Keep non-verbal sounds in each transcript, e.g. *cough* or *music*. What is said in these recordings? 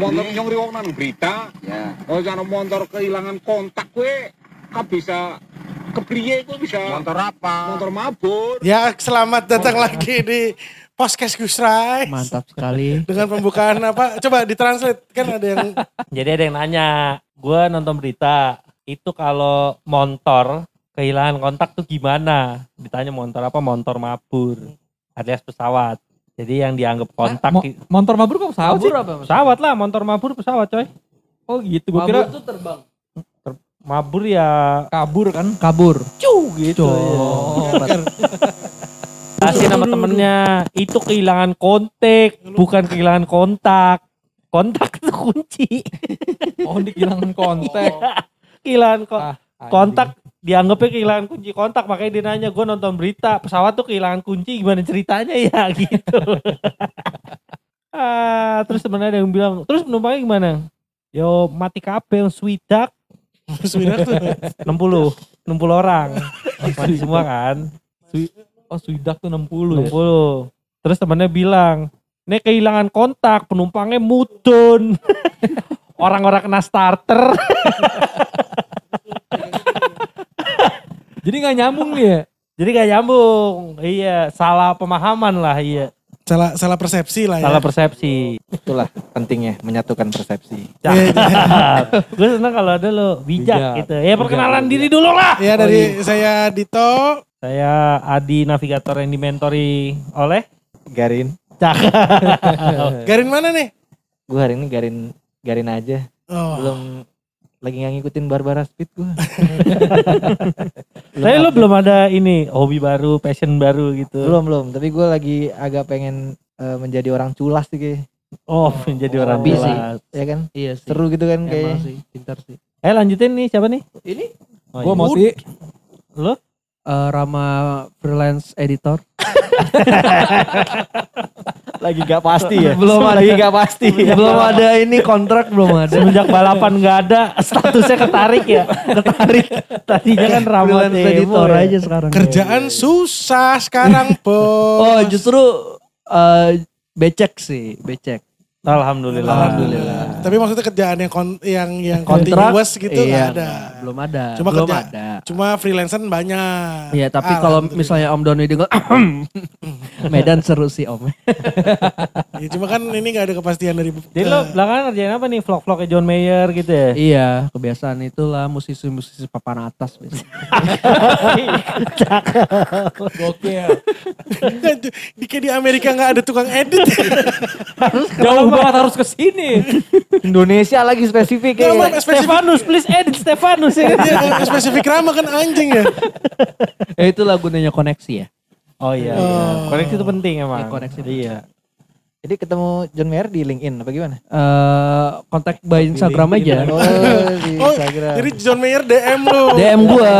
motor yang riwok nang berita Ya. oh cara motor kehilangan kontak gue kan bisa kepriye gue bisa Motor apa? motor mabur Ya, selamat datang lagi di Podcast Gus Rai. Mantap sekali. Dengan pembukaan apa? Coba ditranslate. Kan ada yang *laughs* Jadi ada yang nanya, gue nonton berita, itu kalau motor kehilangan kontak tuh gimana? Ditanya motor apa? Motor mabur, alias pesawat. Jadi yang dianggap kontak, Mo- motor mabur kok pesawat sih? apa? pesawat lah, motor mabur pesawat coy. Oh gitu, gue kira tuh terbang. Mabur ya kabur kan. Kabur. cu gitu. Oh, *laughs* Kasih nama temennya, itu kehilangan kontak, bukan kehilangan kontak. Kontak itu kunci. *laughs* oh di kehilangan kontak. kehilangan ko- Ah, kontak dianggapnya kehilangan kunci kontak makanya dia nanya gue nonton berita pesawat tuh kehilangan kunci gimana ceritanya? *laughs* Ya gitu. Ah terus temennya ada yang bilang terus penumpangnya gimana? Yo mati kabel swidak sebenarnya *laughs* tuh? 60 60 orang. Mati semua kan? Oh Swidak tuh 60 60 ya. terus temennya bilang ini kehilangan kontak penumpangnya mutun *laughs* orang-orang kena starter Jadi gak nyambung nih ya. jadi gak nyambung iya salah pemahaman lah iya salah salah persepsi lah ya. salah persepsi Itulah pentingnya menyatukan persepsi. Iya, *laughs* gue seneng kalau ada lo bijak, Bijak. gitu. Ya perkenalan Bijak, diri dulu lah. Ya dari saya Dito. Saya Adi navigator yang dimentori oleh Garin. *laughs* Garin mana nih? Gue hari ini garin garin aja. Oh. Belum lagi nggak ngikutin Barbara Speed gue. Tapi lo belum ada ini hobi baru, passion baru gitu. belum belum. Tapi gue lagi agak pengen eh, menjadi orang culas sih kayak. Oh, *laughs* menjadi orang Hobi sih. Ya kan? Iya sih. Seru gitu kan Emang kayaknya. sih, pintar sih. Eh lanjutin nih siapa nih? Ini Oh, Gue iya. mau sih. Lo? eh, Rama freelance editor. *laughs* Lagi gak pasti ya. Belum ada. Lagi gak pasti. belum ada ini kontrak belum ada. Semenjak balapan nggak ada, statusnya ketarik ya. Ketarik. Tadinya kan freelance editor aja sekarang. Kerjaan susah sekarang, *laughs* Bos. Oh justru eh, becek sih, becek. Alhamdulillah. Alhamdulillah. Tapi maksudnya kerjaan yang kon- yang yang Kontrak continuous gitu iya, ada. nggak, belum ada. Cuma belum kerja ada. cuma freelancer banyak. Iya, tapi kalau misalnya Om Doni dengar *coughs* Medan seru sih Om. *laughs* Ya, cuma kan ini nggak ada kepastian dari Jadi lo belakangan kerjain apa nih? Vlog-vlognya John Mayer gitu ya? iya, kebiasaan itulah musisi-musisi papan atas biasanya. Gokil. *laughs* di di Amerika nggak ada tukang edit. Jauh banget harus ke sini. Indonesia lagi spesifik ya. Spesifik, Stefanus, please edit Stefanus ya. iya, kan, spesifik Rama kan anjing ya. ya itulah gunanya koneksi ya. Oh iya, Oh. iya. koneksi itu penting emang. Iya, koneksi Iya. Jadi ketemu John Mayer di LinkedIn apa gimana? Eh kontak by Instagram aja. Oh, di Oh, Instagram. jadi John Mayer DM lu. DM gua.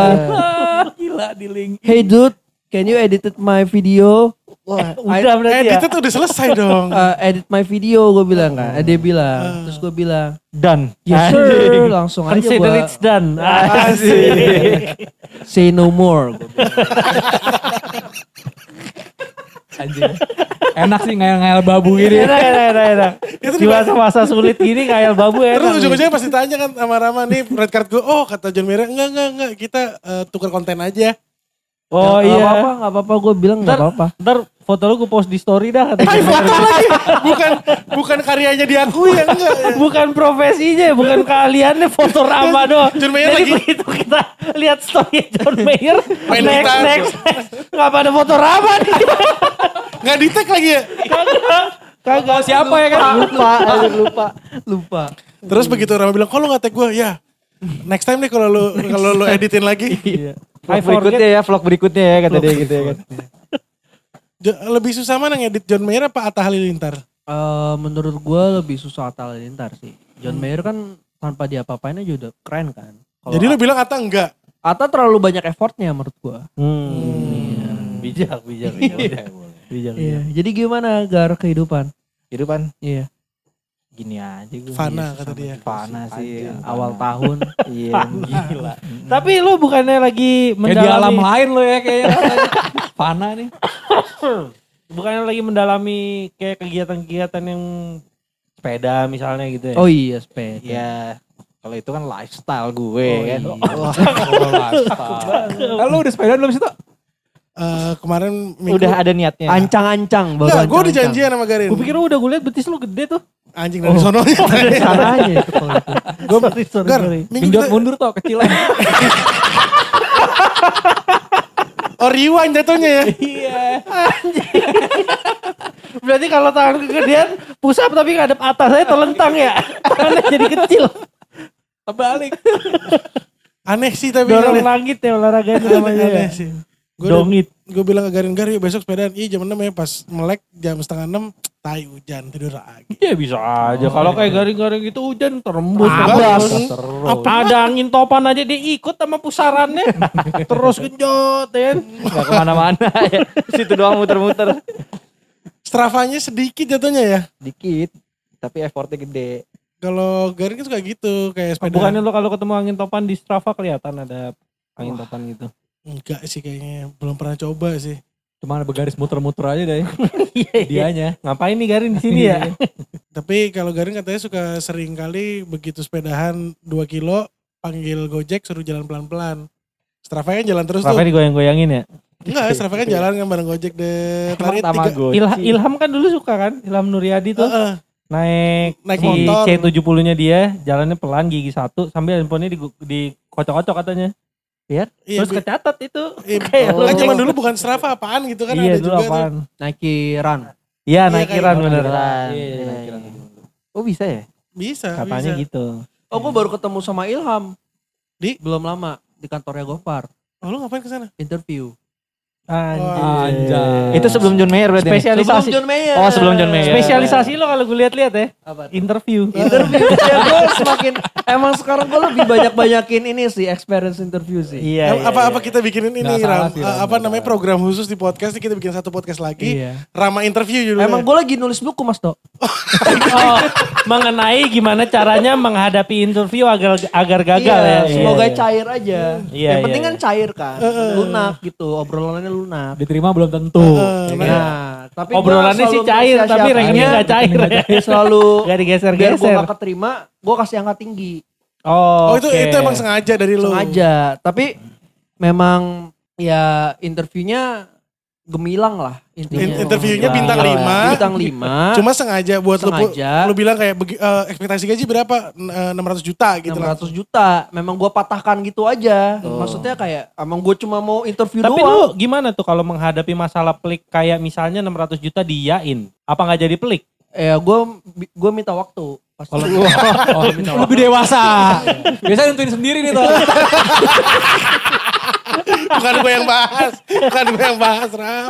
Gila di link. Hey dude, can you edit my video? Wah, Udah berarti Edit ya. itu udah selesai dong. *laughs* Eh, edit my video gue bilang kan. Eh, dia bilang. Terus gue bilang, Done. yes sir. Langsung aja Consider gua it's done. Asik. say no more. Gua bilang. *laughs* Anjing. Enak sih ngayal-ngayal babu gini. enak, enak, enak, enak. Itu Di masa-masa sulit gini kayak babu Terus enak. nih. ujung-ujungnya pasti tanya kan sama Rama nih red card gue. Oh kata John Mayer enggak enggak enggak kita eh, tukar konten aja. Oh Nggak iya. apa-apa, nggak apa-apa. Gue bilang nggak Ntar- apa-apa. Ntar foto lu gue post di story dah. kata Hai foto lagi. *laughs* Bukan bukan karyanya diakui ya enggak. ya. Bukan profesinya, bukan keahliannya foto Rama doang. *laughs* John Mayer Jadi lagi- begitu kita lihat story John Mayer, Main next, gitar. next, next. Nggak pada foto Rama nih. Enggak di tag lagi ya. Kagak siapa ya kan? lupa, aduh, lupa. Lupa. Terus begitu Rama bilang, "Kok lu nggak tag gue?" Ya. Next time nih kalau lu kalau lu editin lagi. Vlog I forget. berikutnya ya, vlog berikutnya ya kata dia gitu ya kan. Lebih susah mana ngedit John Mayer apa Atta Halilintar? Eh, menurut gue lebih susah Atta Halilintar sih. John Mayer kan tanpa dia apa-apain aja udah keren kan. Kalau Jadi lu bilang Atta enggak. Atta terlalu banyak effortnya menurut gue. Hmm. Bijak, bijak, bijak. *laughs* Bijak, Iya. bijak. Jadi gimana gar kehidupan? Kehidupan Iya. Gini aja gue. Fana kata dia. Fana sih. Awal tahun. *laughs* Iya. *laughs* Gila. Tapi lu bukannya lagi Kayak di alam mendalami, lain lo ya kayaknya. *laughs* Fana nih. *coughs* bukannya lagi mendalami kayak kegiatan-kegiatan yang sepeda misalnya gitu ya. Oh iya sepeda. Ya kalau itu kan lifestyle gue Oh, kan. iya. Ah, lu udah sepeda belum sih tuh? Eh, kemarin minggu, Udah ada niatnya. Ancang-ancang baru gue udah janjian sama Garin. Gue pikir udah gue liat betis lu gede tuh. Anjing dari sononya. *laughs* Ada caranya itu kalau itu. Gue, Sorry, sorry, Gar, sorry. minggu kita, mundur tuh kecilan. *laughs* oh rewind jatuhnya ya. Iya. Berarti kalau tangan kegedean pusat tapi ngadep atas saya terlentang ya. Tangannya jadi kecil. Terbalik. Aneh sih tapi. Dorong langit ya olahraga itu namanya Aneh ya. sih. Gue Dongit. gue bilang ke Garin, Gar yuk besok sepedaan. Iya jam 6 ya pas melek jam setengah 6. Tai hujan tidur lagi. Ya bisa aja. Kalau kayak garing-garing gitu hujan terembus. Abas. terus. Ada angin topan aja dia ikut sama pusarannya. Terus genjot ya. kan. Gak ke mana-mana ya. Situ doang muter-muter. Stravanya sedikit jatuhnya ya. Dikit. Tapi effortnya gede. Kalau Garin kan suka gitu kayak sepeda. Bukannya lo kalau ketemu angin topan di Strava kelihatan ada angin topan gitu. Enggak sih kayaknya belum pernah coba sih. Cuma ada garis muter-muter aja deh. *laughs* Iya, iya. Dianya. Ngapain nih Garin di sini ya? Tapi kalau Garin katanya suka sering kali begitu sepedahan 2 kilo panggil Gojek suruh jalan pelan-pelan. Strava kan jalan terus Strava tuh. digoyang-goyangin ya? Enggak, Strava kan jalan kan bareng Gojek deh. Lari tiga. Ilha- Ilham kan dulu suka kan? Ilham Nuryadi tuh. Heeh. naik, Naik si motor. C70-nya dia, jalannya pelan gigi satu sambil handphonenya di, di kocok-kocok katanya. Iya, Terus bi- kecatat itu. iya, *laughs* kayak kan zaman dulu bukan Strava apaan gitu kan iya ada dulu juga tuh. apaan? Nike Run. Iya Iya, kiran gitu. bener. Iya, iya, Iya, iya. Oh bisa ya? Bisa, Katanya bisa. gitu. Oh gue baru ketemu sama Ilham. Di? Belum lama di kantornya Gopar. Oh, lu ngapain ke sana? Interview. Anjay. Anjay. Itu sebelum John Mayer berarti. Spesialisasi. John Mayer. Oh sebelum John Mayer. Spesialisasi lo kalau gue lihat-lihat ya, Apa tuh? interview. *laughs* Interview ya gue semakin emang sekarang gue lebih banyak banyakin ini sih experience interview sih. Iya. iya, apa iya. apa kita bikinin ini Nggak salah Ram? sih, Ram, apa namanya program khusus di podcast nih kita bikin satu podcast lagi. Iya. Rama interview judulnya. Emang gue lagi nulis buku mas Dok. *laughs* Oh, mengenai gimana caranya menghadapi interview agar agar gagal Iya, ya. Semoga Iya, iya. cair aja. Iya, Yang iya, penting kan iya. cair kan. Lunak gitu. Obrolannya lunak. Diterima belum tentu. Heeh, nah, Nah, tapi Obrolannya sih cair, tapi mempersiapkannya rankingnya gak cair. Selalu *laughs* Gak biar gue digeser-geser. gak keterima, gue kasih angka tinggi. Oh, Oh, itu oke. itu emang sengaja dari lu. Sengaja. Tapi memang ya interviewnya gemilang lah intinya. In- interviewnya bintang 5. Bintang 5. *laughs* Cuma sengaja buat lu Sengaja. lu bilang kayak eh, ekspektasi gaji berapa? N- eh, 600 juta gitu lah. 600 juta. Memang gue patahkan gitu aja. Maksudnya kayak emang gue cuma mau interview Tapi doang. lu gimana tuh kalau menghadapi masalah pelik kayak misalnya 600 juta diyain? Apa nggak jadi pelik? Ya gue gue minta waktu. Pas Kalau *laughs* oh, lebih dewasa. Biasa nentuin sendiri nih tuh. *laughs* Bukan gue yang bahas. Bukan gue yang bahas, Ram.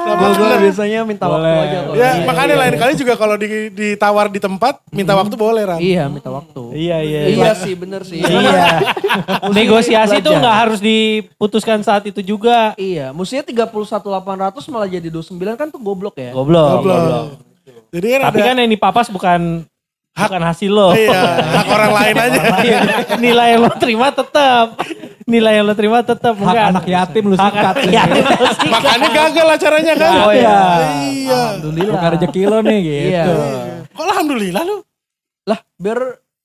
Kenapa gue bener? biasanya minta waktu Boleh. aja. kalau- Ya, Iya, makanya iya. lain kali juga kalau di, ditawar di tempat, minta waktu boleh, Ram. Iya minta waktu. Iya iya. Iya sih bener sih. Iya. *laughs* Negosiasi tuh nggak harus diputuskan saat itu juga. Iya, mestinya 31.800 malah jadi 29 kan tuh goblok ya. Goblok. Goblok. Jadi kan Tapi ada kan yang dipapas bukan bukan hasil lo. iya, *laughs* hak orang lain aja. Iya, Nilai yang lo terima tetap. Nilai yang lo terima tetap Hak bukan. anak yatim lu Hak sikat. anak yatim lo sikat. Makanya gagal acaranya kan. Oh iya. Iya. Alhamdulillah. Bukan rezeki lo nih gitu. Iya. Kok alhamdulillah lu? Lah, biar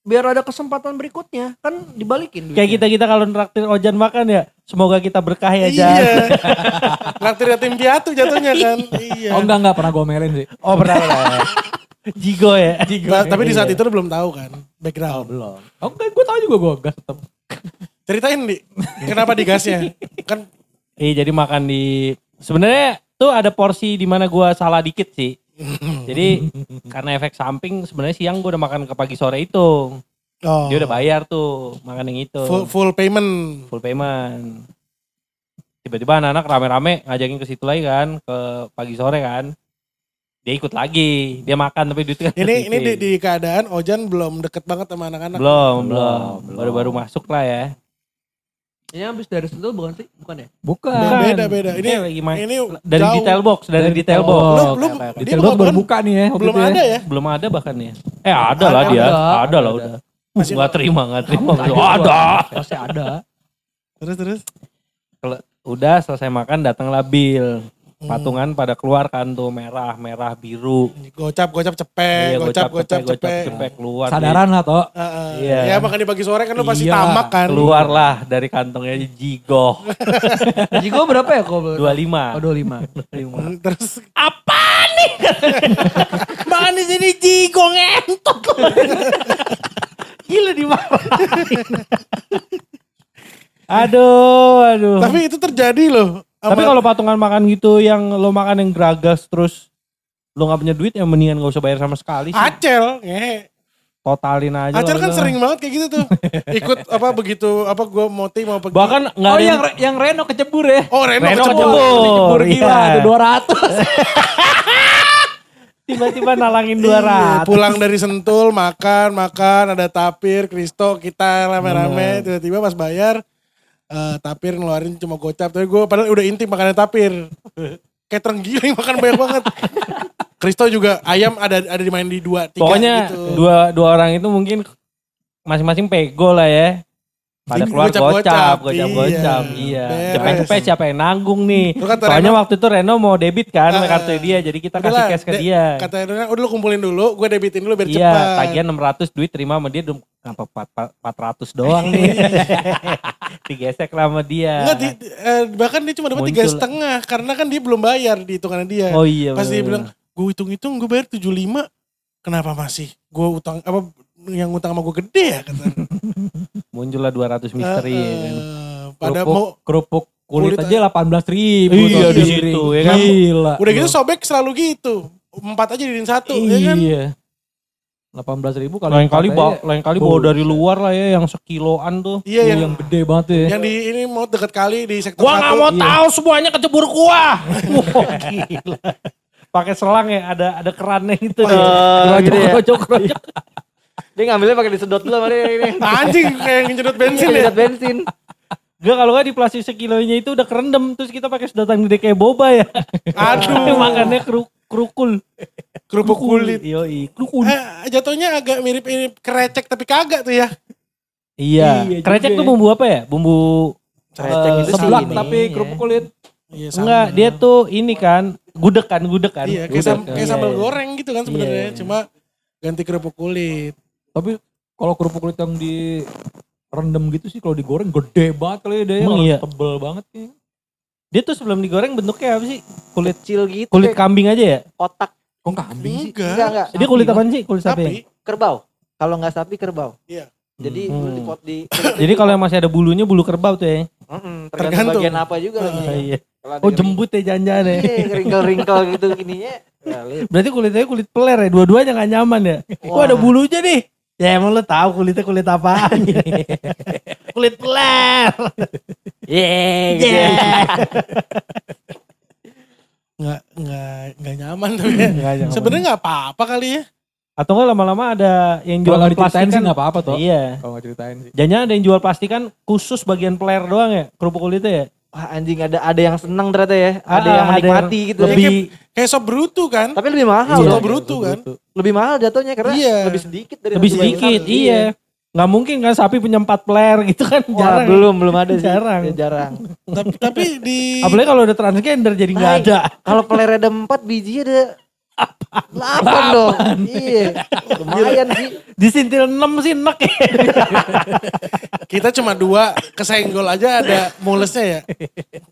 biar ada kesempatan berikutnya kan dibalikin duitnya. Kayak kita kita kalau neraktir Ojan makan ya, semoga kita berkah ya Jan. Iya. Traktir yatim piatu jatuhnya kan. Iya. Oh enggak enggak pernah gue omelin sih. Oh pernah pernah. Jigo ya. *laughs* Ta- tapi di saat itu lu belum tahu kan background. Belum. Oh enggak gue tau juga gue gas tetap. Ceritain di kenapa digasnya? Kan Iya jadi makan di sebenarnya tuh ada porsi di mana gua salah dikit sih. Jadi karena efek samping sebenarnya siang gua udah makan ke pagi sore itu. oh, Dia udah bayar tuh makan yang itu. full, full payment. Full payment. Tiba-tiba anak-anak rame-rame ngajakin ke situ lagi kan, ke pagi sore kan. Dia ikut lagi, dia makan tapi duitnya kan Ini ini di, di keadaan Ojan belum deket banget sama anak-anak. belum, belum, baru-baru masuk lah ya. Ini habis dari sentul bukan sih? Bukan ya? Bukan. Beda beda. Ini Ini lagi main ini dari jauh. detail box, dari, Dari detail box. Belum Oh, belum Detail belum box baru buka nih ya. belum ya. ada ya. Belum ada bahkan ya. Eh ada lah dia, ada. ada lah udah. Masih Nggak terima, nggak terima. Ada. Ada. Pasti ada. terus terus. Kalau udah selesai makan datanglah Bill. Patungan pada keluar kan tuh merah, merah, biru. Gocap, gocap, cepek, Iya, gocap, gocap, cepek, cepek. cepek keluar. Sadaran lah toh. Heeh. Iya. Ya makanya pagi sore kan lu pasti Iya. tamak kan. Keluarlah dari kantongnya jigo Jigo *laughs* berapa ya kok? 25. Oh 25. 25. Hmm, Terus *laughs* Makan di sini jigo ngentot. *laughs* Gila dimarahin. aduh, aduh. tapi itu terjadi loh. Tapi kalau patungan makan gitu yang lo makan yang geragas terus lo nggak punya duit ya mendingan gak usah bayar sama sekali sih. Acel, ngehe. Totalin aja. Acel kan sering banget kayak gitu tuh. *laughs* Ikut apa begitu apa gua mau ti mau pergi. Bahkan nggak Oh ada yang yang Re- yang Reno kecebur ya. oh Reno, Reno kecebur. kecebur. Kecebur gila iya. ada 200. *laughs* tiba-tiba nalangin Iya, 200. pulang dari Sentul makan makan ada tapir Kristo kita rame-rame tiba-tiba pas bayar eh, tapir ngeluarin cuma gocap tapi gue padahal udah intim makannya tapir kayak terenggiling *laughs* makan banyak banget Kristo juga ayam ada ada dimain di dua tiga Pokoknya gitu. dua dua orang itu mungkin masing-masing pego lah ya. Pada keluar gocap-gocap, gocap, gocap, gocap, iya. iya. Beres. Cepet-cepet siapa yang nanggung nih. Lu kata Soalnya Reno- waktu itu Reno mau debit kan Ah, kartu dia, jadi kita kasih cash ke dia. kata Reno udah lu kumpulin dulu gue debitin dulu biar Iya, cepat tagihan 600 duit terima sama dia empat- 400 doang nih. *laughs* Digesek lah sama dia. Enggak, di- eh, bahkan dia cuma dapat tiga setengah karena kan dia belum bayar di hitungannya dia. Oh iya. Pas dia bilang, gue hitung-hitung gue bayar 75, kenapa masih gue utang apa yang utang sama gue gede ya kata. *laughs* muncullah 200 misteri Eh, ya kan. pada kerupuk, mau kerupuk kulit, kulit aja 18 ribu. Iya, di situ, ya kan? Gila. udah gitu sobek selalu gitu. Empat aja jadiin satu ya kan. Iya. 18 ribu kalau Lain kali lain kali bawa dari luar lah ya yang sekiloan tuh. Iya Iya, yang, yang gede banget tuh ya. yang di ini mau deket kali di sektor Gua nggak mau Iya. tahu semuanya kecebur gua. *laughs* Wah, gila. Pakai selang ya, ada ada kerannya gitu. Oh, gitu ya. *laughs* Dia ngambilnya pakai disedot dulu sama dia ini. *laughs* Anjing kayak nyedot bensin ya. Disedot bensin. Gak kalau nggak di plastik sekilonya itu udah kerendam terus kita pakai sedotan gede kayak boba ya. Aduh. Makannya kru, krukul. Kerupuk kulit. Yoi, krukul. Eh, jatuhnya agak mirip-mirip kerecek tapi kagak tuh ya. Iya. Iya Kerecek juga tuh ya. bumbu apa ya? Bumbu Kerecek eh, itu Seblak ini, tapi ya. kerupuk kulit. Iya, Enggak, dia tuh ini kan gudeg kan, gudeg kan. Iya, kayak, sam- kayak Iya, sambal iya. goreng gitu kan sebenarnya. Iya. Cuma ganti kerupuk kulit. Tapi kalau kerupuk kulit yang di rendem gitu sih kalau digoreng gede banget kali ya dia. Emang Orang iya? Tebel banget nih. Dia tuh sebelum digoreng bentuknya apa sih? Kulit Kecil gitu. kulit kayak kambing aja ya? kotak. Kok kambing sih? Enggak. Enggak, enggak. Dia kulit apaan sih? Kulit sapi. Tapi Kerbau. Kalau nggak sapi kerbau. Iya. Jadi Hmm. di pot di Jadi kalau yang masih ada bulunya bulu kerbau tuh ya. Mm-mm, Tergantung. tergantung bagian apa juga lagi. Ah, iya. Oh jembut ya jangan-jangan ya. Iya, ringkel-ringkel gitu gininya. Ya. Berarti kulitnya kulit peler ya, dua-duanya gak nyaman ya. Wah ada bulunya nih. Ya emang lo tahu kulitnya kulit apaan. *laughs* kulit peler. Yeay, ya. Yeah. Nggak nyaman tapi ya. Sebenarnya nggak apa-apa kali ya. Atau enggak lama-lama ada yang Kalau jual nggak plastik diceritain sih kan. nggak apa-apa toh. Iya. Kalau nggak ceritain sih. Jangan ada yang jual plastik kan khusus bagian peler doang ya, kerupuk kulitnya ya. Wah anjing ada ada yang senang ternyata ya. Ada Ah, yang menikmati gitu. Lebih Kayak sop brutu kan. Tapi lebih mahal Soto loh. brutu kan. Lebih mahal jatuhnya karena Iya. lebih sedikit dari lebih sedikit, satu. iya. Nggak mungkin kan sapi punya empat peler gitu kan Wah, jarang. belum belum ada sih. Jarang. Ya, jarang. tapi, tapi di Apalagi kalau udah transgender jadi nggak ada. Kalau peler ada 4 biji ada 8 dong. Iya. Lumayan sih. Disintil 6 sih enak ya. kita cuma dua kesenggol aja ada mulesnya ya.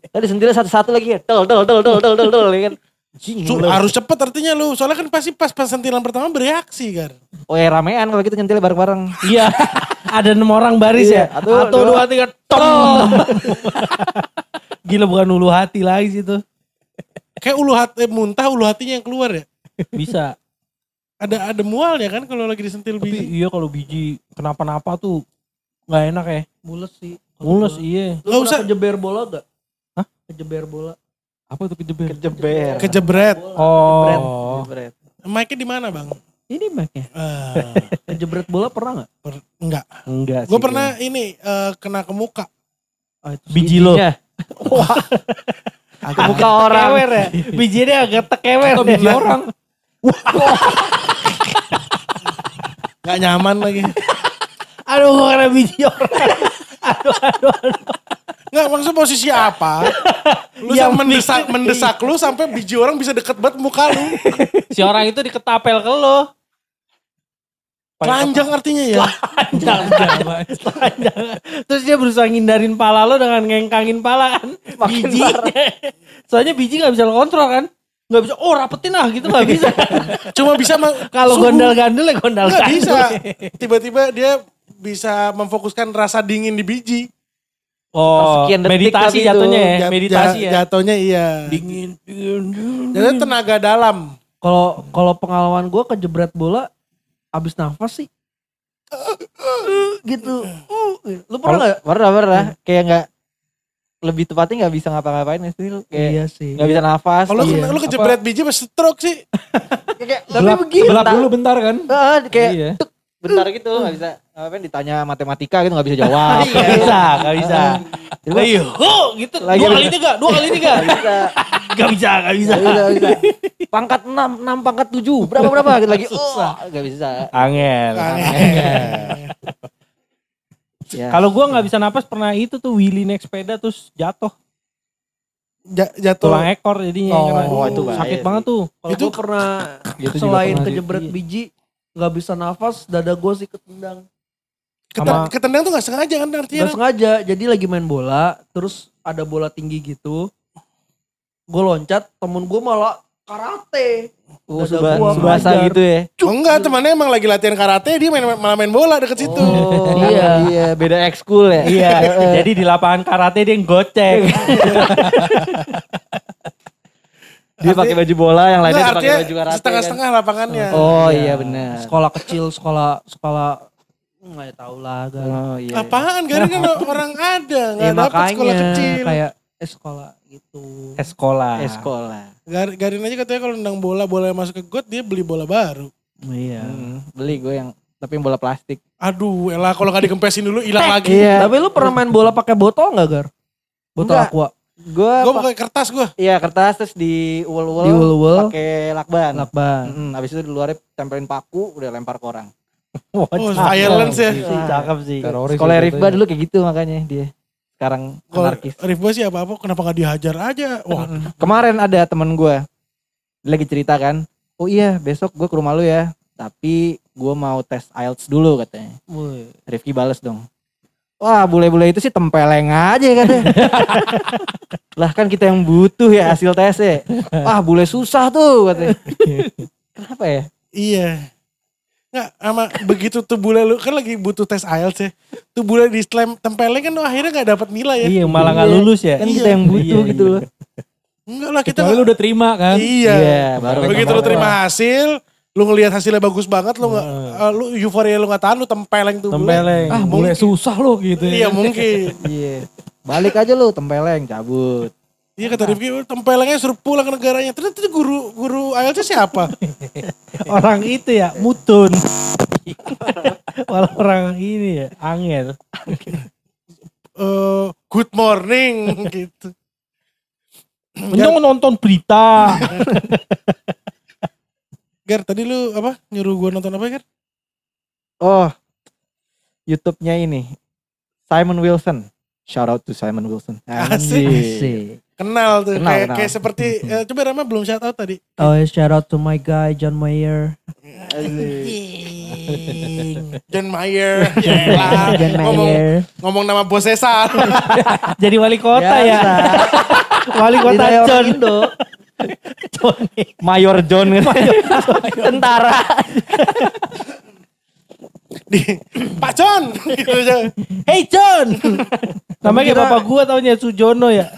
Tadi sendiri satu-satu lagi ya. Tel tel tel tel tel ya kan. Su- harus cepet artinya lu. Soalnya kan pasti pas pas sentilan pertama bereaksi kan. Oh ya ramean kalau gitu nyentil bareng-bareng. *laughs* Iya. Ada enam orang baris Iya, ya. satu, Satu, dua, dua, tiga, tom. *laughs* *laughs* Gila bukan ulu hati lagi sih itu. Kayak ulu hati muntah ulu hatinya yang keluar ya. Bisa. Ada ada mual ya kan kalau lagi disentil Tapi biji. iya kalau biji kenapa-napa tuh nggak enak ya. Mules sih. Mulus iya. Gak usah kejeber bola gak? Hah? Kejeber bola. Apa tuh kejeber? Kejeber. kejebret. Oh. Kejebret. Mic-nya di mana bang? Ini mic-nya. Eh, Kejebret bola pernah gak? per- enggak. Enggak sih. Gue pernah ini eh, kena ke muka. Oh, itu Biji lo. bijinya. Ke muka orang. Kewer ya. Bijinya agak tekewer. Atau biji orang. Gak nyaman lagi. Aduh gue kena biji orang. *laughs* Enggak maksud posisi apa? Lu Yang mendesak mendesak lu sampai biji orang bisa deket banget muka lu. Si orang itu diketapel ke lo. Telanjang artinya ya. Telanjang. Terus dia berusaha ngindarin pala lo dengan ngengkangin pala kan. Bijinya. *laughs* Soalnya biji gak bisa lo kontrol kan. Gak bisa, oh rapetin ah gitu gak bisa. *laughs* Cuma bisa Kalau suhu. gondal gandul ya gondal Nggak bisa. Tiba-tiba dia bisa memfokuskan rasa dingin di biji. Oh, Sekian detik meditasi jatuhnya ya. Jat- meditasi ya. Jatuhnya iya. Dingin, dingin, dingin. Jadi tenaga dalam. Kalau kalau pengalaman gue kejebret bola abis nafas sih. gitu. Lu pernah nggak? Pernah pernah. Kayak nggak lebih tepatnya nggak bisa ngapa-ngapain sih lu kayak Iya sih. nggak bisa nafas. Kalau Iya. lu kejebret biji pas stroke sih. *laughs* Kayak, tapi begini. gelap dulu bentar kan. Ah, kayak Iya. tuk, bentar gitu nggak bisa ngapain ditanya matematika gitu nggak bisa jawab. *laughs* Gak bisa, gak bisa. Ayo, oh, gitu. Lagi dua kali tiga, dua kali tiga. Nggak bisa. Gak bisa, gak bisa. Nggak bisa, nggak bisa. Pangkat 6, 6 pangkat 7. Berapa berapa gitu lagi. Oh, nggak bisa. Angel. Ya. Kalau gua nggak bisa napas pernah itu tuh Willy naik sepeda terus jatuh Ja- jatuh. tulang ekor jadinya Oh, oh, itu sakit banget tuh. Kalau Itu- pernah Gitu selain kejebret Iya. biji nggak bisa nafas, dada gue sih ketendang. Keten- Sama- ketendang tuh gak sengaja kan artinya. Gak sengaja, jadi lagi main bola, terus ada bola tinggi gitu. Gue loncat, temen gue malah karate. Oh, suba, gua subasa ngajar. gitu ya. Oh, enggak, temannya emang lagi latihan karate, dia main malah main bola deket situ. Oh, Iya. iya, beda ekskul ya. Iya, *laughs* jadi di lapangan karate dia gocek. *laughs* Dia pakai baju bola, yang lainnya pakai baju karate. setengah-setengah lapangannya. Kan. Oh iya benar. Sekolah kecil, sekolah sekolah nggak tahu lah. Gar. Oh iya. Apaan? Garin kan *laughs* orang ada, Ya nggak dapet makanya sekolah kecil. kayak eh sekolah gitu. Sekolah. Sekolah. Gar- Garin aja katanya kalau nendang bola, bola yang masuk ke got, dia beli bola baru. Iya. Hmm, beli gue yang tapi yang bola plastik. Aduh, elah kalau nggak dikempesin dulu hilang *laughs* lagi. Iya. Tapi lu pernah main bola pakai botol nggak Gar? Botol Enggak. aqua. Gue Gue pakai kertas gue. iya kertas terus di uwel-uwel Di uwel-uwel. pakai lakban. Lakban. Mm, habis itu di luarnya tempelin paku udah lempar ke orang. *laughs* Wah, Oh, violence ya. sih, Cakep sih. Teroris. Sekolah Rifba ya. dulu kayak gitu makanya dia. Sekarang anarkis. Rifba sih apa-apa, kenapa nggak dihajar aja? Wah, Kemarin ada temen gue lagi cerita kan. Oh iya besok gue ke rumah lu ya. Tapi gue mau tes IELTS dulu katanya. Woi. Rifki bales dong. Wah bule-bule itu sih tempeleng aja katanya. *laughs* lah kan kita yang butuh ya hasil tesnya. Wah bule susah tuh katanya. Kenapa ya? iya. Nggak, sama begitu tuh bule lu, kan lagi butuh tes IELTS ya. Tuh bule di slam tempeleng kan akhirnya nggak dapat nilai ya. Iya, malah nggak Iya. lulus ya. Kan Iya. kita yang butuh Iya, gitu iya. loh. Enggak lah, kita Kecuali lu udah terima kan. Iya. Iya, baru Begitu lu terima hasil, lu ngelihat hasilnya bagus banget, lu nggak, eh, lu euforia lu nggak tahan, lu tempeleng tuh bule. Tempeleng. Ah boleh susah lo gitu Iya ya. mungkin. *laughs* Iya. Balik aja lu tempeleng cabut. Iya kata Rifki, "Oh, tempelengnya suruh pulang ke negaranya. Ternyata itu guru guru IELTS siapa? *laughs* Orang itu ya, mutun. *laughs* Orang ini ya, angel. Eh, good morning gitu. Untung nonton berita. Gar, tadi lu apa? Nyuruh gua nonton apa, Gar? Oh, YouTube-nya ini Simon Wilson. Shout out to Simon Wilson. Asik. Asik. Kenal tuh, Kenal, kayak kenal. kayak seperti eh, coba Rama belum shout out tadi. Oh, shout out to my guy John Mayer. John Mayer. *laughs* John ngomong, Mayer. ngomong nama bos Cesar. *laughs* Jadi wali kota ya. wali kota John. Indo. Mayor John. *laughs* Tentara. Di, Pak John. gitu *laughs* aja. Hey John. Namanya kayak bapak gua taunya Sujono ya. *laughs*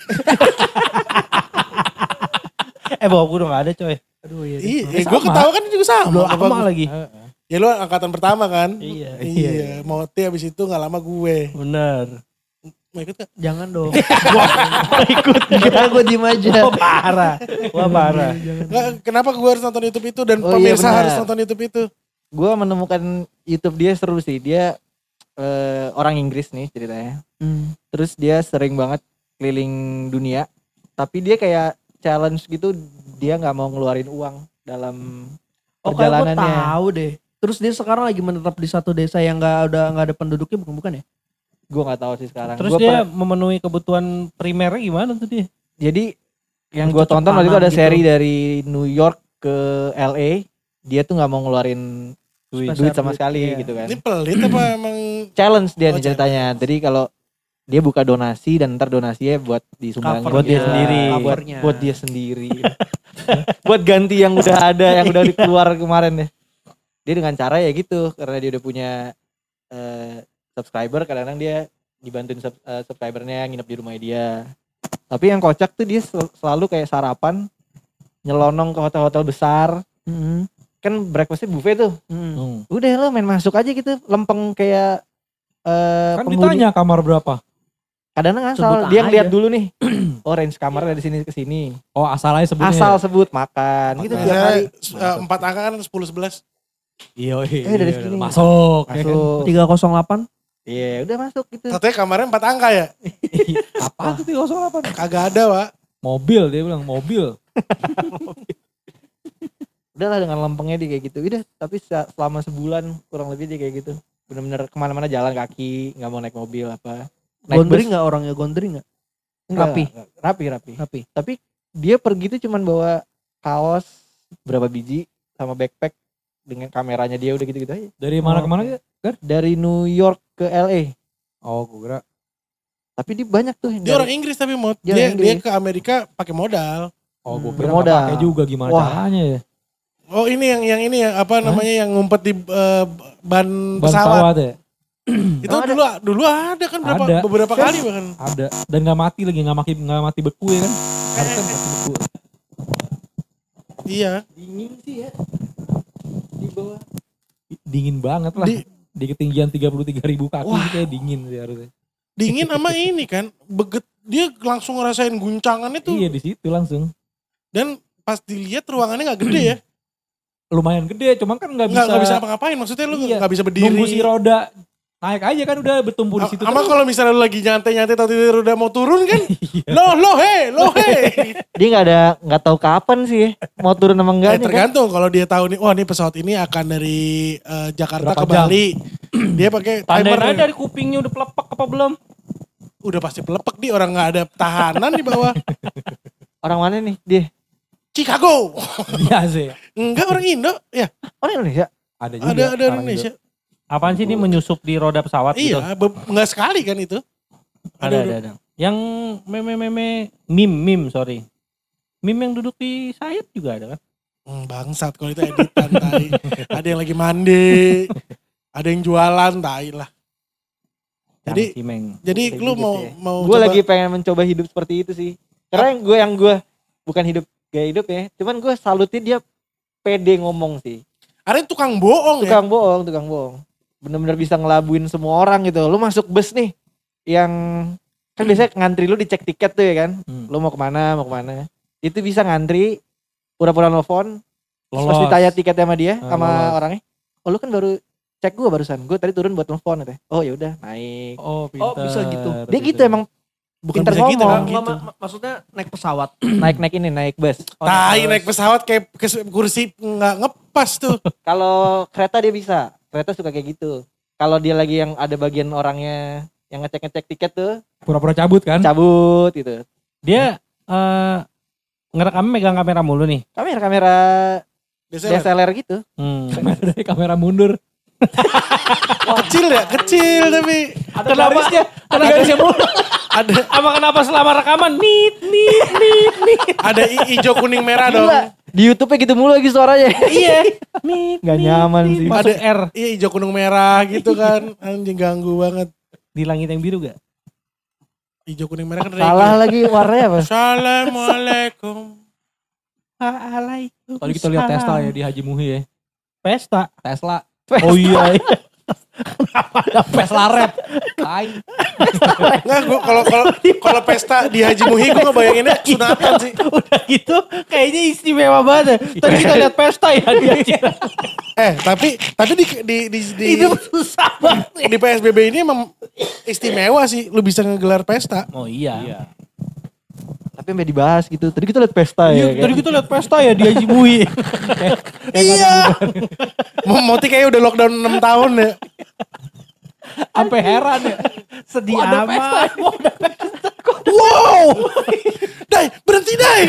eh bapak gua udah gak ada coy. Aduh iya. Iya, eh, gua ketawa kan juga sama. Belum gua. lagi. Ya lu angkatan pertama kan? Iya, Iya, mau T abis itu gak lama gue. Bener. Mau ikut gak? Jangan dong. *laughs* ikut. *laughs* Kita gue diem aja. Wah parah. Wah parah. Nggak, kenapa gue harus nonton YouTube itu dan Oh, iya, pemirsa benar. harus nonton YouTube itu? Gue menemukan YouTube dia seru sih. Dia eh, orang Inggris nih ceritanya. Hmm. Terus dia sering banget keliling dunia. Tapi dia kayak challenge gitu. Dia nggak mau ngeluarin uang dalam Oh perjalanannya. tahu deh. Terus dia sekarang lagi menetap di satu desa yang nggak ada nggak ada penduduknya bukan bukan ya? Gue nggak tahu sih sekarang. Terus Gua dia per- memenuhi kebutuhan primernya gimana tuh dia? jadi yang gue tonton waktu itu ada gitu. seri dari New York ke LA. Dia tuh nggak mau ngeluarin duit, duit sama duit, sekali iya. gitu kan. Ini pelit apa *clears throat* emang Challenge dia Oh, nih ceritanya. Jadi kalau dia buka donasi dan ntar donasinya buat disumbangin. Buat dia sendiri. buat, dia sendiri. *laughs* buat ganti yang udah ada yang udah keluar kemarin ya. Dia dengan cara ya gitu karena dia udah punya eh, subscriber kadang-kadang dia dibantuin sub- eh, subscribernya nginep di rumah dia. Tapi yang kocak tuh dia sel- selalu kayak sarapan nyelonong ke hotel-hotel besar. Mm-mm. Kan breakfastnya buffet tuh. Hmm. Udah lo main masuk aja gitu lempeng kayak eh Kan penghuni. ditanya kamar berapa? Kadang-kadang asal Sebut dia ngeliat aja. dulu nih. *clears throat* Oh range kamar dari sini ke sini. Oh asal aja sebutnya. Asal sebut makan gitu tiap Biasanya, hari. eh, empat angka kan 10 11. Iya, iya. Eh, dari iya, sini. Masuk. ya kan? Masuk. 308 Iya, udah masuk gitu. Katanya kamarnya empat angka ya? *laughs* Apa tuh 308? Kagak ada, Pak. Mobil dia bilang mobil. *laughs* Udah lah dengan lempengnya dia kayak gitu. Udah, tapi se- selama sebulan kurang lebih dia kayak gitu. Bener-bener ke mana-mana jalan kaki, nggak mau naik mobil apa. Naik Gondring bus, nggak orangnya gondring nggak? enggak, rapi? enggak. rapi, rapi. Rapi. Tapi dia pergi tuh cuman bawa kaos berapa biji sama backpack dengan kameranya dia udah gitu-gitu aja. Dari mana Oh. ke mana ya? Dari New York ke LA. Oh, gue kira. Tapi dia banyak tuh yang Dia dari- orang Inggris tapi mod. Dia Dia, dia ke Amerika pakai modal. Oh, gue Hmm, kira bermodal. nggak pakai juga gimana Wah. caranya ya? Oh ini yang yang ini ya apa namanya yang ngumpet di eh, ban, Ban pesawat. pesawat ya? *clears throat* Itu Oh, ada. dulu dulu ada kan berapa Ada. beberapa kali bahkan. Ada. Dan nggak mati lagi, nggak mati nggak mati beku ya kan? Harusnya mati beku. Iya. dingin sih ya. Di bawah. Dingin banget lah. Di- Di, ketinggian 33 ribu kaki Wah. kayak dingin sih harusnya. Dingin sama ini kan. Beget dia langsung ngerasain guncangannya tuh. Iya di situ langsung. Dan pas dilihat ruangannya nggak gede ya. *clears throat* Lumayan gede, cuman kan nggak bisa. Nggak bisa apa-ngapain. Maksudnya lu Iya. nggak bisa berdiri. nunggu si roda naik aja kan udah bertumbuh di situ. Sama terus. kalau misalnya lu lagi nyantai-nyantai tau tiba udah mau turun kan. *laughs* Iya. Loh, loh, he, loh, he. *laughs* Dia nggak ada nggak tahu kapan sih mau turun sama Eh, enggaknya kan. tergantung kalau dia tahu nih, wah nih pesawat ini akan dari eh, Jakarta Berapa ke jam? Bali. *clears throat* dia pakai timer. aja dari kupingnya udah pelepek apa belum? Udah pasti pelepek di orang nggak ada tahanan di bawah. *laughs* Orang mana nih dia? Chicago. Iya sih. Enggak orang Indo. Ya, Orang Indonesia. Ada juga. ada ada orang Indonesia. Apaan sih ini menyusup di roda pesawat gitu? Iya, be- nggak sekali kan itu. Ada, ada, ada. Yang meme-meme, meme-meme, sorry. Meme yang duduk di sayap juga ada kan? Hmm, bangsat kalau itu editan *laughs* tai. Ada yang lagi mandi, ada yang jualan tai lah. Jadi- Yang Cimeng. Jadi lu gitu mau ya. mau Gue coba- lagi pengen mencoba hidup seperti itu sih. Karena yang gue yang gue bukan hidup gaya hidup ya. Cuman gue salutin dia pede ngomong sih. ada yang tukang bohong ya. Tukang bohong, tukang bohong. Bener-bener bisa ngelabuin semua orang gitu. Lu masuk bus nih, yang kan biasanya ngantri lu dicek tiket tuh ya kan. Hmm. Lu mau ke mana, mau ke mana. Itu bisa ngantri, pura-pura nelfon, terus pas Lolos. ditanya tiket sama dia, Ah, sama lolos. orangnya. Oh lu kan baru cek gua barusan. Gue tadi turun buat nelfon katanya. Oh ya udah naik. Oh, Oh, bisa gitu. Dia gitu emang Bukan pinter gitu, ngomong. kan? Gitu. ma- ma- maksudnya naik pesawat. *clears throat* naik naik ini naik bus. Oh, Tai terus. naik pesawat kayak kursi nggak ngepas tuh. *laughs* Kalau kereta dia bisa. Kereta suka kayak gitu. Kalau dia lagi yang ada bagian orangnya yang ngecek ngecek tiket tuh Pura-pura cabut kan? cabut gitu. Dia eh ngerekam megang kamera mulu nih. Kamera kamera Biasanya DSLR gitu. Hmm. Kamera dari *laughs* kamera mundur. *laughs* kecil ya, kecil tapi Ada garisnya, ada garisnya mulu. *laughs* ada Apa kenapa selama rekaman nit nit nit nit. ada hijau kuning merah dong. Di YouTube-nya gitu mulu lagi suaranya. Iya. *laughs* Nit. Nggak nit, nyaman sih. Masuk Ada- R Iya hijau kuning merah gitu kan. Anjing ganggu banget. di langit yang biru gak? Hijau kuning merah kan Salah lagi warnanya apa? Assalamualaikum. Waalaikumsalam. Tadi kita lihat Tesla ya di Haji Muhi ya. Pesta. Tesla. Oh iya. *laughs* Tesla rap. Tai. Enggak gua kalau kalau kalau pesta di Haji Muhi gua ngebayanginnya sunatan sih. *laughs* Udah gitu kayaknya istimewa banget. ya. Tadi kita lihat pesta ya dia. Eh, tapi tapi di di di di, Hidup susah banget. di PSBB ini emang istimewa sih lu bisa ngegelar pesta. Oh iya. Tapi sampai dibahas gitu. Tadi kita lihat pesta ya. Iya, tadi kita lihat pesta ya di Haji Mui. *laughs* Iya. Mau Moti kayak udah lockdown 6 tahun ya. Sampai heran ya. Sedih amat. Wow. Dai, berhenti Dai.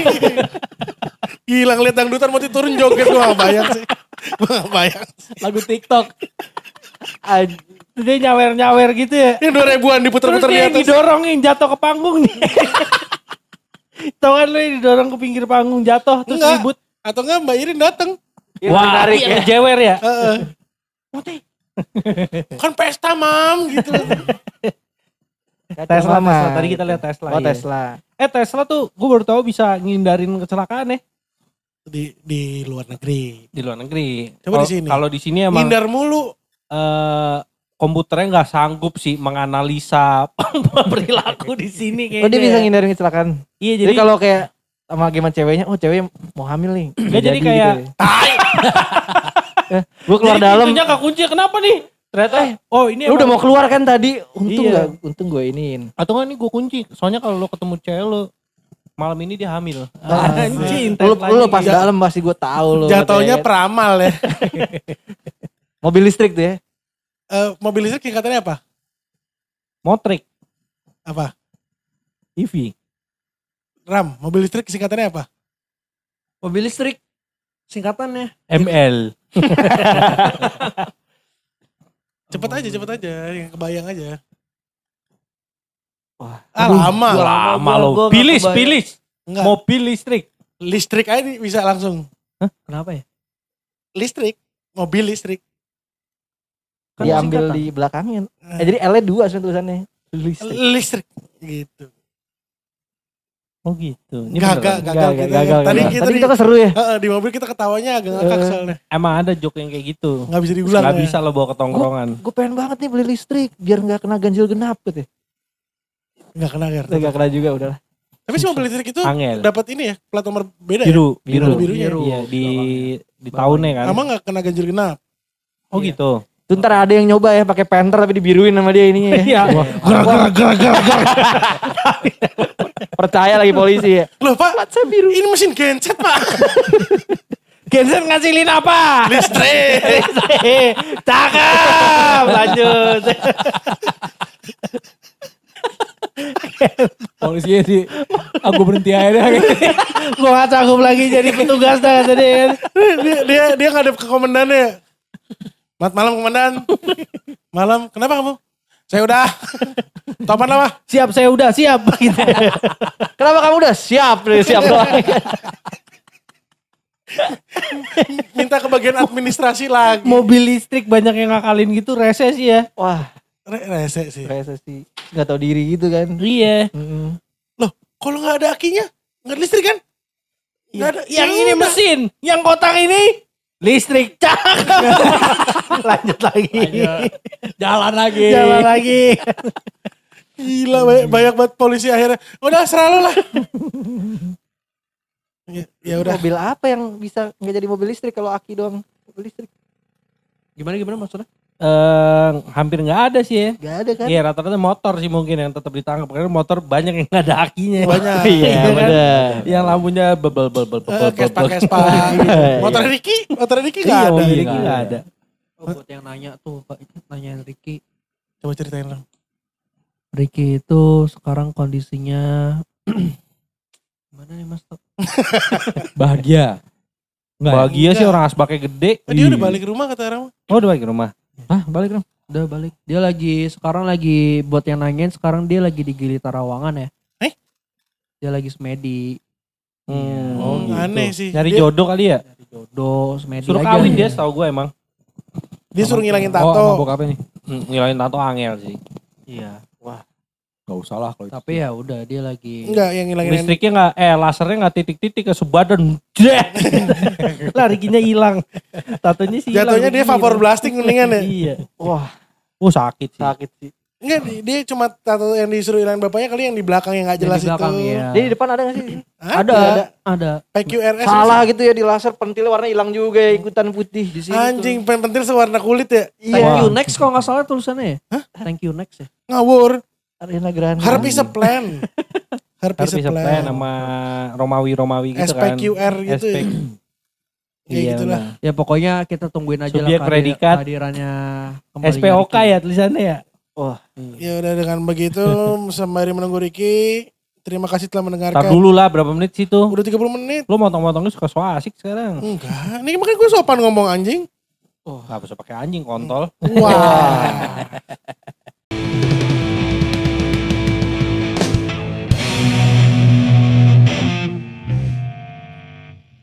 Gila ngeliat dangdutan mau turun joget gue gak bayang sih. Gue gak bayang. Lagu TikTok. Dia nyawer-nyawer gitu ya. Yang dua ribuan Terus diputer-puter di dia atas. didorongin jatuh ke panggung nih. *laughs* Tahu kan lu yang didorong ke pinggir panggung jatuh terus Enggak. ribut. Atau enggak Mbak Irin datang. Iya, Wah, menarik ya. jewer ya. Heeh. *laughs* kan pesta mam gitu. Tesla, mah. Tesla. Tadi kita lihat Tesla. Oh iya. Tesla. Eh Tesla tuh gue baru tahu bisa ngindarin kecelakaan ya Di, di luar negeri. di luar negeri. Coba di sini. Kalau di sini emang Hindar mulu. eh, komputernya nggak sanggup sih menganalisa *laughs* perilaku di sini kayaknya. Oh dia bisa ngindarin kecelakaan. Iya Jadi, jadi, kalau kayak sama gimana ceweknya, oh cewek mau hamil nih. Nggak, jadi kayak, *laughs* gue keluar jadi dalam. pintunya kekunci kenapa nih? Ternyata oh ini Lu udah mau keluar kan tadi? Untung Iya. nggak, untung gue iniin. atau nggak nih gue kunci. Soalnya kalau lo ketemu cewek lo malam ini dia hamil. Ah, *laughs* Anjing. Lu, ini. pas dalam pasti gue tahu lu. Jatuhnya peramal ya. mobil listrik tuh ya. Eh, mobil listrik singkatannya apa? Motrik Apa? EV. Ram, mobil listrik singkatannya apa? Mobil listrik singkatannya. ML. *laughs* Cepet aja, cepet aja. Yang kebayang aja. Wah. Ah, lama. gua- Lama lo. bilis. Enggak. Mobil listrik. Listrik aja bisa langsung. Kenapa ya? Listrik. Mobil listrik. Kan Diambil di belakangnya. Eh, jadi L-nya dua sebenarnya tulisannya. Listrik. Listrik. Gitu. Oh gitu. Ini Gagal, beneran. gagal kita. gagal, Tadi gagal. kita Tadi di- kita seru ya. Heeh, di mobil kita ketawanya agak ngakak Eh. soalnya. Emang ada joke yang kayak gitu. Nggak bisa diulang Gak ya. bisa lo bawa ke tongkrongan. Gue pengen banget nih beli listrik biar nggak kena ganjil genap gitu. Nggak kena Ger. Nggak kena juga udahlah. Tapi si mobil listrik itu dapat ini ya, plat nomor beda ya. Biru, biru. Biru, birunya. Iya, di di tahunnya kan. Sama nggak kena ganjil genap. Oh gitu. Tuh ntar ada yang nyoba ya pakai penter tapi dibiruin sama dia ininya. Iya. Wah, Percaya lagi polisi ya. Loh pak, Plat saya biru. ini mesin genset pak. *laughs* Gensen ngasilin apa? Listrik. *laughs* Cakep. Lanjut. *laughs* Polisinya sih, aku berhenti aja deh. Gue gak sanggup lagi jadi petugas dah kata dia. dia dia ngadep ke komandannya. Mat malam komandan. *laughs* Malam, kenapa kamu? Saya udah. Topan apa? Siap, saya udah siap. *laughs* Gitu. Kenapa kamu udah siap nih siap doang. Minta ke bagian administrasi lagi. Mobil listrik banyak yang ngakalin gitu rese sih ya. Wah, Re- Rese sih. rese sih. Nggak tahu diri gitu kan. Iya. Mm-mm. Loh, kalau nggak ada akinya, nggak ada listrik kan? Nggak ada. Yang Ya ini udah. mesin, yang kotak ini listrik. Cakep. *laughs* Lanjut lagi. Jalan lagi. Jalan lagi. Gila, banyak, banyak banget polisi akhirnya. Udah, serah lu lah. ya, ya udah. Mobil apa yang bisa nggak jadi mobil listrik kalau aki doang mobil listrik? Gimana gimana maksudnya? Eh, hampir nggak ada sih ya. Gak ada kan? Iya rata-rata motor sih mungkin yang tetap ditangkap karena motor banyak yang nggak ada akinya. Banyak. *laughs* Iya, kan? benar. Yang lampunya bebel bebel bebel Eh, Kespa, bebel. Kespa. Motor Ricky, motor Ricky nggak Iya, ada. Iya, Ricky nggak ada. Oh, buat yang nanya tuh, Pak, nanyain Ricky. Coba ceritain dong. Ricky itu sekarang kondisinya *clears throat* mana nih Mas? *laughs* Bahagia. Enggak? Bahagia sih Enggak. orang asbaknya gede. Eh, dia udah balik ke rumah kata orang. Oh udah balik ke rumah. Hah balik dong. Udah balik. Dia lagi sekarang lagi buat yang nanyain sekarang dia lagi di Gili Tarawangan ya. Eh? Dia lagi semedi. Hmm, Oh, gitu. aneh sih. Nyari Dia- jodoh kali ya. Dari jodoh, semedi Suruh aja. kawin dia tau gue emang. Dia suruh ngilangin Oh, tato. apa nih? Hmm, ngilangin tato angel sih. Iya. Gak usah lah kalau itu. Tapi ya udah dia lagi Enggak, yang ngilangin Listriknya nggak, eh lasernya nggak titik-titik ke sebadan. Jret. *laughs* Larikinya hilang. Tatonya sih hilang. Jatuhnya dia Rikinya vapor hilang. blasting mendingan ya. Iya. Wah, Oh sakit sih. sakit sih. Enggak, di- dia cuma tato yang disuruh hilangin bapaknya kali yang di belakang yang nggak yang jelas di belakang itu. ya. Dia di depan ada gak sih? Ada. ada, ada. PQRS. Salah gitu ya di laser pentilnya warna hilang juga ya ikutan putih di sini. Anjing, pen pentil sewarna kulit ya. Thank Iya. you next kalau nggak salah tulisannya ya. Thank you next ya. Ngawur. Ariana Grande. Plan. *laughs* Harap is Harus a bisa plan plan. sama Romawi-Romawi gitu kan. SPQR gitu ya. Kayak Iya, gitulah. Ya pokoknya kita tungguin aja Subjek lah predikat. kehadirannya SPOK Ricky. ya tulisannya ya. Wah, Ya udah dengan begitu *laughs* sembari menunggu Ricky. Terima kasih telah mendengarkan. dulu lah berapa menit sih tuh. Udah 30 menit. Lu motong-motongnya suka so asik sekarang. Enggak. Ini makanya gue sopan ngomong anjing. Gak bisa pakai anjing kontol. Wah. *laughs*